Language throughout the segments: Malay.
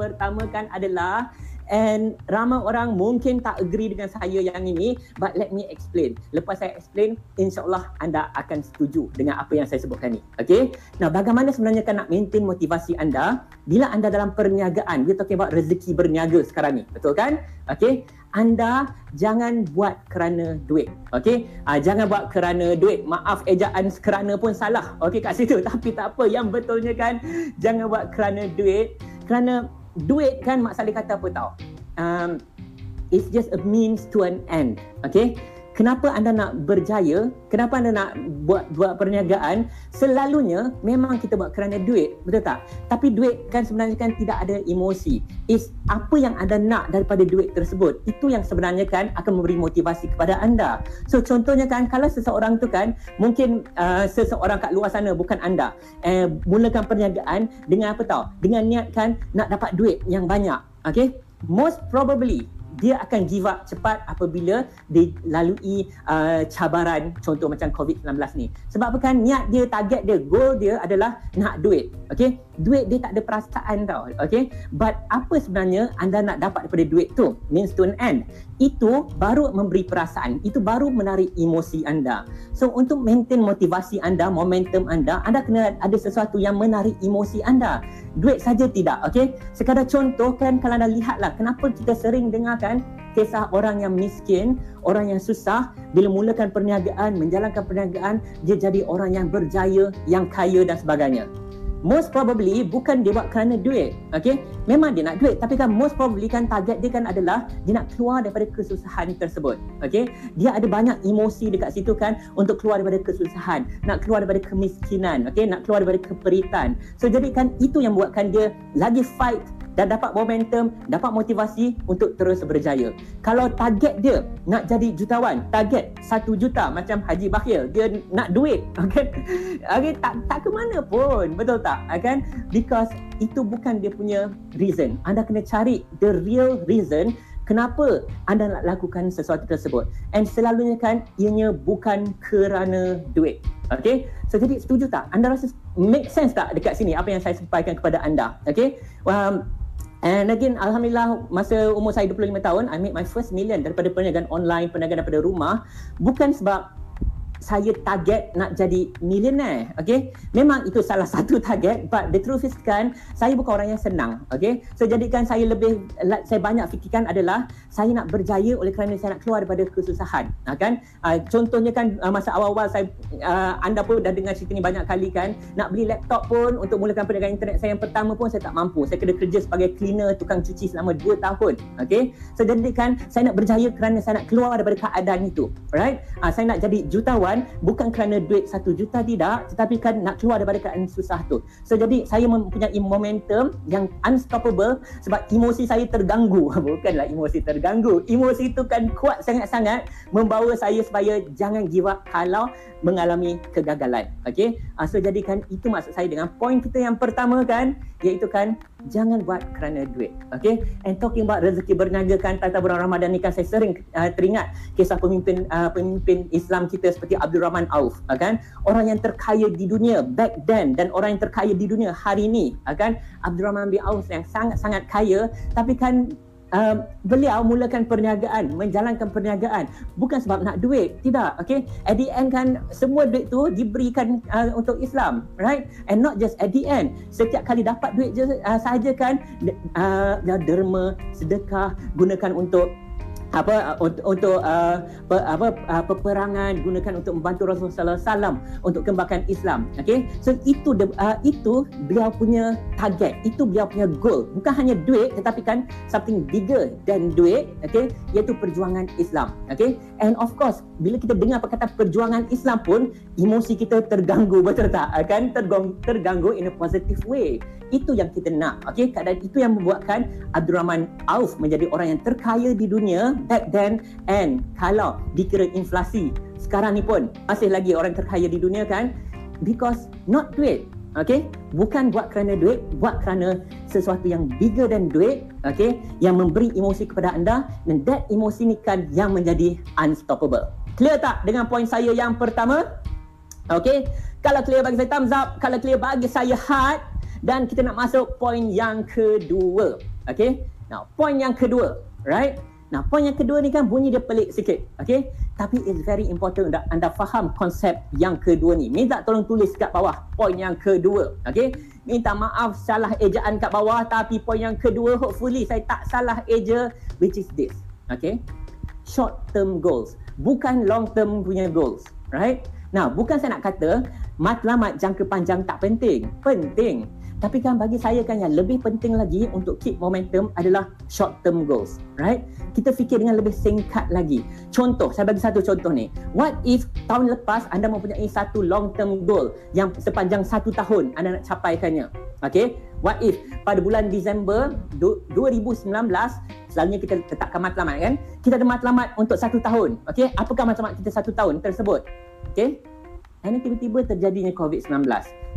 pertama kan adalah And ramai orang mungkin tak agree dengan saya yang ini but let me explain. Lepas saya explain, insyaAllah anda akan setuju dengan apa yang saya sebutkan ni. Okay? Nah, bagaimana sebenarnya kan nak maintain motivasi anda bila anda dalam perniagaan? We're talking about rezeki berniaga sekarang ni. Betul kan? Okay? Anda jangan buat kerana duit. Okay? Uh, jangan buat kerana duit. Maaf ejaan kerana pun salah. Okay kat situ. Tapi tak apa. Yang betulnya kan, jangan buat kerana duit. Kerana duit kan Mak Saleh kata apa tau? Um, it's just a means to an end. Okay? Kenapa anda nak berjaya? Kenapa anda nak buat buat perniagaan? Selalunya memang kita buat kerana duit, betul tak? Tapi duit kan sebenarnya kan tidak ada emosi. Is apa yang anda nak daripada duit tersebut? Itu yang sebenarnya kan akan memberi motivasi kepada anda. So contohnya kan kalau seseorang tu kan mungkin uh, seseorang kat luar sana bukan anda eh, mulakan perniagaan dengan apa tau? Dengan niat kan nak dapat duit yang banyak. Okay? Most probably dia akan give up cepat apabila dilalui uh, cabaran contoh macam COVID-19 ni. Sebab apa kan niat dia, target dia, goal dia adalah nak duit. Okay? Duit dia tak ada perasaan tau. Okay? But apa sebenarnya anda nak dapat daripada duit tu? Means to an end. Itu baru memberi perasaan. Itu baru menarik emosi anda. So untuk maintain motivasi anda, momentum anda, anda kena ada sesuatu yang menarik emosi anda. Duit saja tidak. Okay? Sekadar contoh kan kalau anda lihatlah kenapa kita sering dengar kan kisah orang yang miskin, orang yang susah bila mulakan perniagaan, menjalankan perniagaan, dia jadi orang yang berjaya, yang kaya dan sebagainya most probably bukan dia buat kerana duit okay? Memang dia nak duit tapi kan most probably kan target dia kan adalah dia nak keluar daripada kesusahan tersebut okay? Dia ada banyak emosi dekat situ kan untuk keluar daripada kesusahan nak keluar daripada kemiskinan okay? Nak keluar daripada keperitan. So jadi kan itu yang buatkan dia lagi fight dan dapat momentum, dapat motivasi untuk terus berjaya. Kalau target dia nak jadi jutawan, target satu juta macam Haji Bakhil, dia nak duit, okay? okay tak, tak ke mana pun, betul tak? Okay? Because itu bukan dia punya reason. Anda kena cari the real reason kenapa anda nak lakukan sesuatu tersebut. And selalunya kan, ianya bukan kerana duit. Okay? So jadi setuju tak? Anda rasa make sense tak dekat sini apa yang saya sampaikan kepada anda? Okay? Um, And again, Alhamdulillah, masa umur saya 25 tahun, I made my first million daripada perniagaan online, perniagaan daripada rumah. Bukan sebab saya target nak jadi millionaire okay? Memang itu salah satu target but the truth is kan saya bukan orang yang senang okay? So jadikan saya lebih saya banyak fikirkan adalah saya nak berjaya oleh kerana saya nak keluar daripada kesusahan kan? Uh, contohnya kan uh, masa awal-awal saya uh, anda pun dah dengar cerita ni banyak kali kan nak beli laptop pun untuk mulakan perniagaan internet saya yang pertama pun saya tak mampu. Saya kena kerja sebagai cleaner tukang cuci selama 2 tahun okay? So jadikan saya nak berjaya kerana saya nak keluar daripada keadaan itu right uh, saya nak jadi jutawan tuan bukan kerana duit satu juta tidak tetapi kan nak keluar daripada keadaan susah tu. So jadi saya mempunyai momentum yang unstoppable sebab emosi saya terganggu. Bukanlah emosi terganggu. Emosi itu kan kuat sangat-sangat membawa saya supaya jangan give up kalau mengalami kegagalan. Okey? Uh, so jadikan itu maksud saya dengan poin kita yang pertama kan iaitu kan jangan buat kerana duit okay? And talking about rezeki berniaga kan tata bulan Ramadan ni kan saya sering uh, teringat kisah pemimpin uh, pemimpin Islam kita seperti Abdul Rahman Auf uh, kan? Orang yang terkaya di dunia back then dan orang yang terkaya di dunia hari ini kan? Abdul Rahman bin Auf yang sangat-sangat kaya tapi kan uh, beliau mulakan perniagaan, menjalankan perniagaan bukan sebab nak duit, tidak, okay? At the end kan semua duit tu diberikan uh, untuk Islam, right? And not just at the end. Setiap kali dapat duit uh, saja kan uh, derma, sedekah gunakan untuk apa untuk uh, apa uh, peperangan gunakan untuk membantu Rasulullah SAW untuk kembangkan Islam. Okey? So itu uh, itu beliau punya target. Itu beliau punya goal. Bukan hanya duit tetapi kan something bigger than duit okey? Iaitu perjuangan Islam okey? And of course bila kita dengar perkataan perjuangan Islam pun emosi kita terganggu betul tak? Kan terganggu, terganggu in a positive way itu yang kita nak okey? Keadaan itu yang membuatkan Abdul Rahman Auf menjadi orang yang terkaya di dunia back then. And kalau dikira inflasi sekarang ni pun masih lagi orang terkaya di dunia kan? Because not duit okay bukan buat kerana duit buat kerana sesuatu yang bigger than duit okay yang memberi emosi kepada anda. Dan that emosi ni kan yang menjadi unstoppable. Clear tak dengan poin saya yang pertama? Okay kalau clear bagi saya thumbs up. Kalau clear bagi saya heart dan kita nak masuk poin yang kedua Okay. Now, point yang kedua, right? Nah, point yang kedua ni kan bunyi dia pelik sikit. Okay. Tapi it's very important untuk anda faham konsep yang kedua ni. Minta tolong tulis kat bawah point yang kedua. Okay. Minta maaf salah ejaan kat bawah tapi point yang kedua hopefully saya tak salah eja which is this. Okay. Short term goals. Bukan long term punya goals. Right? Nah, bukan saya nak kata matlamat jangka panjang tak penting. Penting. Tapi kan bagi saya kan yang lebih penting lagi untuk keep momentum adalah short term goals, right? Kita fikir dengan lebih singkat lagi. Contoh, saya bagi satu contoh ni. What if tahun lepas anda mempunyai satu long term goal yang sepanjang satu tahun anda nak capaikannya? Okay? What if pada bulan Disember 2019 selalunya kita letakkan matlamat kan? Kita ada matlamat untuk satu tahun. Okay? Apakah matlamat kita satu tahun tersebut? Okay? Dan tiba-tiba terjadinya COVID-19.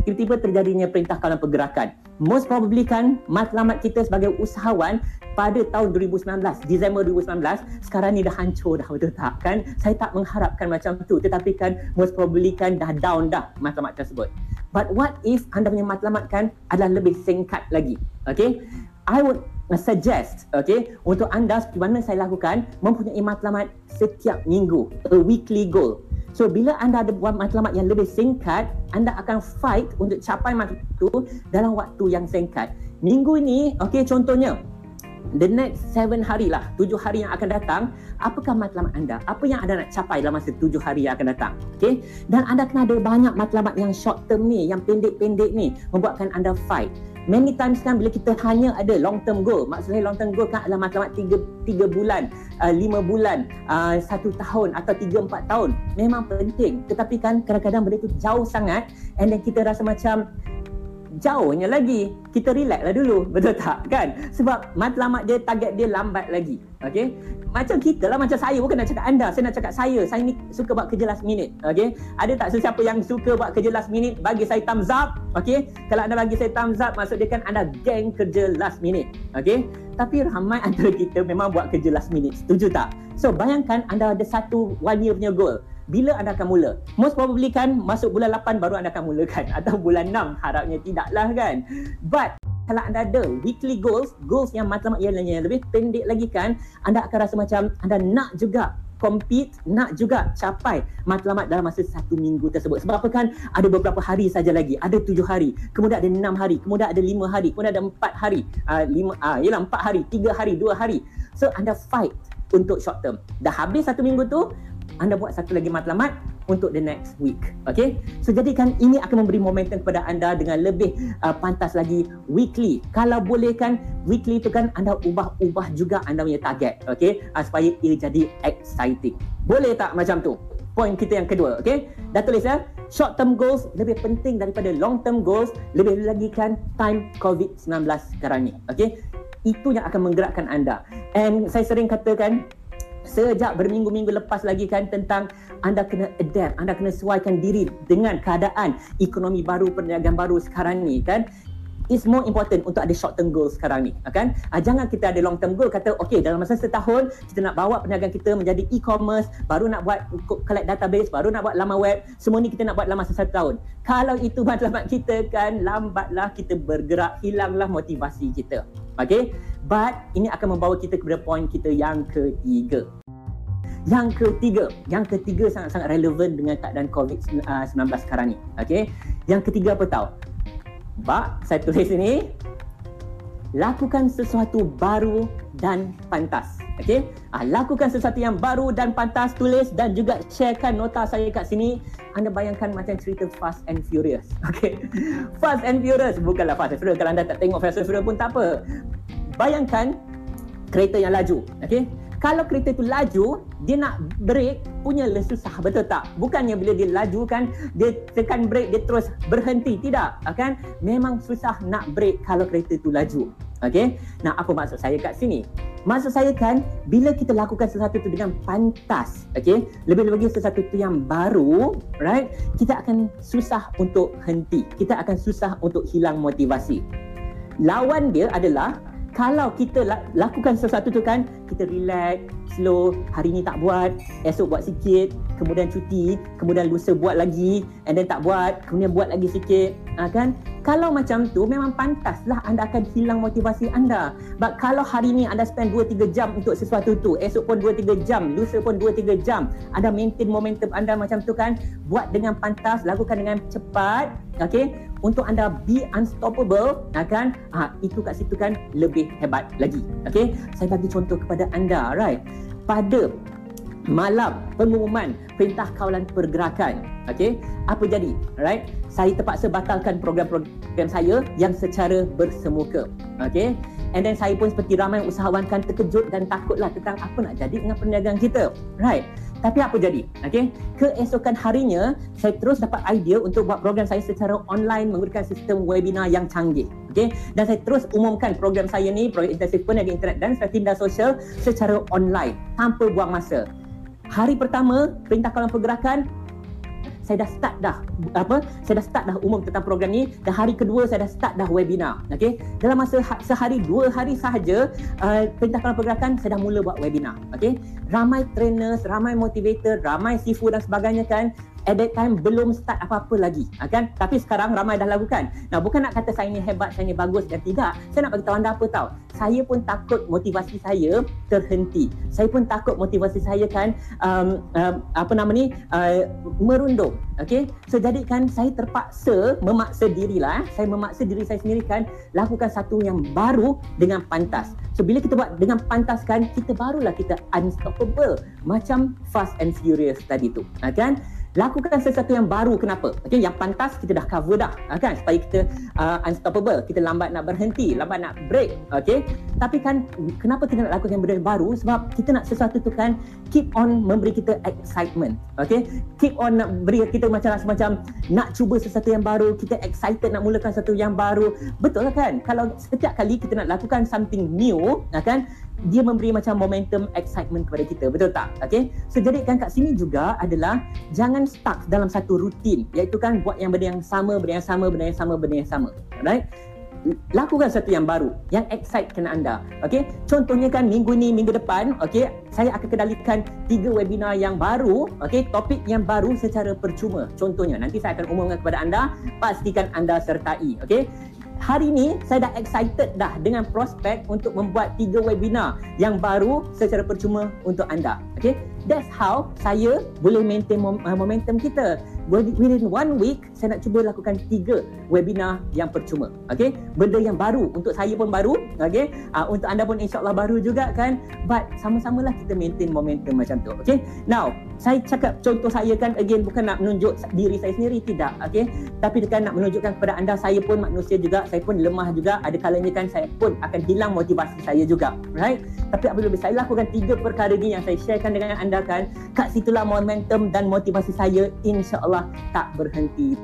Tiba-tiba terjadinya perintah kawalan pergerakan. Most probably kan matlamat kita sebagai usahawan pada tahun 2019, Disember 2019, sekarang ni dah hancur dah betul tak kan? Saya tak mengharapkan macam tu tetapi kan most probably kan dah down dah matlamat tersebut. But what if anda punya matlamat kan adalah lebih singkat lagi? Okay? I would suggest okay untuk anda seperti mana saya lakukan mempunyai matlamat setiap minggu a weekly goal So bila anda ada buat matlamat yang lebih singkat, anda akan fight untuk capai matlamat itu dalam waktu yang singkat. Minggu ini, okay, contohnya, the next seven hari lah, tujuh hari yang akan datang, apakah matlamat anda? Apa yang anda nak capai dalam masa tujuh hari yang akan datang? Okay? Dan anda kena ada banyak matlamat yang short term ni, yang pendek-pendek ni, membuatkan anda fight many times kan bila kita hanya ada long term goal maksudnya long term goal kan adalah matlamat 3 3 bulan uh, 5 bulan uh, 1 tahun atau 3 4 tahun memang penting. Tetapi kan kadang-kadang benda tu jauh sangat and then kita rasa macam jauhnya lagi. Kita relax lah dulu betul tak? Kan? Sebab matlamat dia target dia lambat lagi. Okey macam kita lah macam saya. Bukan nak cakap anda saya nak cakap saya. Saya ni suka buat kerja last minute okey ada tak sesiapa yang suka buat kerja last minute bagi saya thumbs up okey kalau anda bagi saya thumbs up maksud dia kan anda geng kerja last minute okey tapi ramai antara kita memang buat kerja last minute. Setuju tak? So bayangkan anda ada satu one year punya goal bila anda akan mula? Most probably kan masuk bulan 8 baru anda akan mulakan atau bulan 6 harapnya tidaklah kan. But kalau anda ada weekly goals, goals yang matlamat yang lebih pendek lagi kan, anda akan rasa macam anda nak juga compete, nak juga capai matlamat dalam masa satu minggu tersebut. Sebab apa kan ada beberapa hari saja lagi, ada tujuh hari, kemudian ada enam hari, kemudian ada lima hari, kemudian ada empat hari, uh, lima, uh, yelah empat hari, tiga hari, dua hari. So anda fight untuk short term. Dah habis satu minggu tu, anda buat satu lagi matlamat untuk the next week. Okay? So jadikan ini akan memberi momentum kepada anda dengan lebih uh, pantas lagi weekly. Kalau boleh kan weekly itu kan anda ubah-ubah juga anda punya target. Okay? Uh, supaya ia jadi exciting. Boleh tak macam tu? Point kita yang kedua. Okay? Dah tulis ya? Short term goals lebih penting daripada long term goals. Lebih lagi kan time COVID-19 sekarang ni. Okay? Itu yang akan menggerakkan anda. And saya sering katakan sejak berminggu-minggu lepas lagi kan tentang anda kena adapt, anda kena sesuaikan diri dengan keadaan ekonomi baru, perniagaan baru sekarang ni kan. It's more important untuk ada short term goal sekarang ni kan? Uh, jangan kita ada long term goal kata okay dalam masa setahun kita nak bawa perniagaan kita menjadi e-commerce baru nak buat collect database baru nak buat laman web semua ni kita nak buat dalam masa satu tahun. Kalau itu matlamat kita kan lambatlah kita bergerak hilanglah motivasi kita. Okay? But ini akan membawa kita kepada point kita yang ketiga yang ketiga, yang ketiga sangat-sangat relevan dengan keadaan COVID-19 sekarang ni. Okay? Yang ketiga apa tahu? Bak, saya tulis ini. Lakukan sesuatu baru dan pantas. Okey? Ah, lakukan sesuatu yang baru dan pantas. Tulis dan juga sharekan nota saya kat sini. Anda bayangkan macam cerita Fast and Furious. Okey? Fast and Furious. Bukanlah Fast and Furious. Kalau anda tak tengok Fast and Furious pun tak apa. Bayangkan kereta yang laju. Okey? Kalau kereta tu laju dia nak break punya le susah betul tak? Bukannya bila dia laju kan dia tekan brake dia terus berhenti. Tidak kan memang susah nak break kalau kereta tu laju okey nah apa maksud saya kat sini? Maksud saya kan bila kita lakukan sesuatu tu dengan pantas okey lebih lagi sesuatu tu yang baru right? Kita akan susah untuk henti. Kita akan susah untuk hilang motivasi. Lawan dia adalah kalau kita lakukan sesuatu tu kan kita relax slow, hari ni tak buat, esok buat sikit, kemudian cuti, kemudian lusa buat lagi, and then tak buat, kemudian buat lagi sikit, ha, kan? Kalau macam tu memang pantaslah anda akan hilang motivasi anda. But kalau hari ni anda spend 2-3 jam untuk sesuatu tu, esok pun 2-3 jam, lusa pun 2-3 jam, anda maintain momentum anda macam tu kan, buat dengan pantas, lakukan dengan cepat, okay? Untuk anda be unstoppable, kan? Ha, itu kat situ kan lebih hebat lagi. Okay? Saya bagi contoh kepada anda, right? Pada malam pengumuman perintah kawalan pergerakan. Okey? Apa jadi? Right saya terpaksa batalkan program-program saya yang secara bersemuka. Okey? And then saya pun seperti ramai usahawan kan terkejut dan takutlah tentang apa nak jadi dengan perniagaan kita. Right tapi apa jadi? Okey? Keesokan harinya saya terus dapat idea untuk buat program saya secara online menggunakan sistem webinar yang canggih. Okey? Dan saya terus umumkan program saya ni program intensif peniaga internet dan strategi sosial secara online tanpa buang masa. Hari pertama perintah kawalan pergerakan saya dah start dah apa saya dah start dah umum tentang program ni. Dan hari kedua saya dah start dah webinar okey? Dalam masa ha- sehari dua hari sahaja uh, perintah pergerakan saya dah mula buat webinar okey? Ramai trainers ramai motivator ramai sifu dan sebagainya kan at that time belum start apa-apa lagi ha, kan? Tapi sekarang ramai dah lakukan. Nah bukan nak kata saya ni hebat saya ni bagus dan tidak. Saya nak bagi tahu anda apa tahu saya pun takut motivasi saya terhenti. Saya pun takut motivasi saya kan um, um, apa nama ni uh, merundung okey? So jadi kan saya terpaksa memaksa dirilah eh. saya memaksa diri saya sendiri kan lakukan satu yang baru dengan pantas. So bila kita buat dengan pantas kan kita barulah kita unstoppable. Macam fast and furious tadi tu ha, kan lakukan sesuatu yang baru kenapa? Okey yang pantas kita dah cover dah ah, kan? Supaya kita uh, unstoppable kita lambat nak berhenti lambat nak break okey? Tapi kan kenapa kita nak lakukan benda yang baru? Sebab kita nak sesuatu tu kan keep on memberi kita excitement okey? Keep on nak beri kita macam macam nak cuba sesuatu yang baru kita excited nak mulakan sesuatu yang baru. Betul lah kan? Kalau setiap kali kita nak lakukan something new ah, kan dia memberi macam momentum excitement kepada kita. Betul tak? Okey? So jadi kan kat sini juga adalah jangan stuck dalam satu rutin. Iaitu kan buat yang benda yang sama benda yang sama benda yang sama benda yang sama. Right lakukan sesuatu yang baru yang excitekan anda. Okey? Contohnya kan minggu ni minggu depan okey? Saya akan kendalikan tiga webinar yang baru okey? Topik yang baru secara percuma. Contohnya nanti saya akan umumkan kepada anda pastikan anda sertai okey hari ni saya dah excited dah dengan prospek untuk membuat tiga webinar yang baru secara percuma untuk anda. Okay? That's how saya boleh maintain uh, momentum kita. Within one week, saya nak cuba lakukan tiga webinar yang percuma. Okay? Benda yang baru. Untuk saya pun baru. Okay? Uh, untuk anda pun insyaAllah baru juga kan. But sama-samalah kita maintain momentum macam tu. Okay? Now, saya cakap contoh saya kan again bukan nak menunjuk diri saya sendiri. Tidak. Okay? Tapi kan nak menunjukkan kepada anda saya pun manusia juga. Saya pun lemah juga. Ada kalanya kan saya pun akan hilang motivasi saya juga. Right? Tapi apabila saya lakukan tiga perkara ni yang saya sharekan dengan anda kan. Kat situlah momentum dan motivasi saya insyaAllah tak berhenti.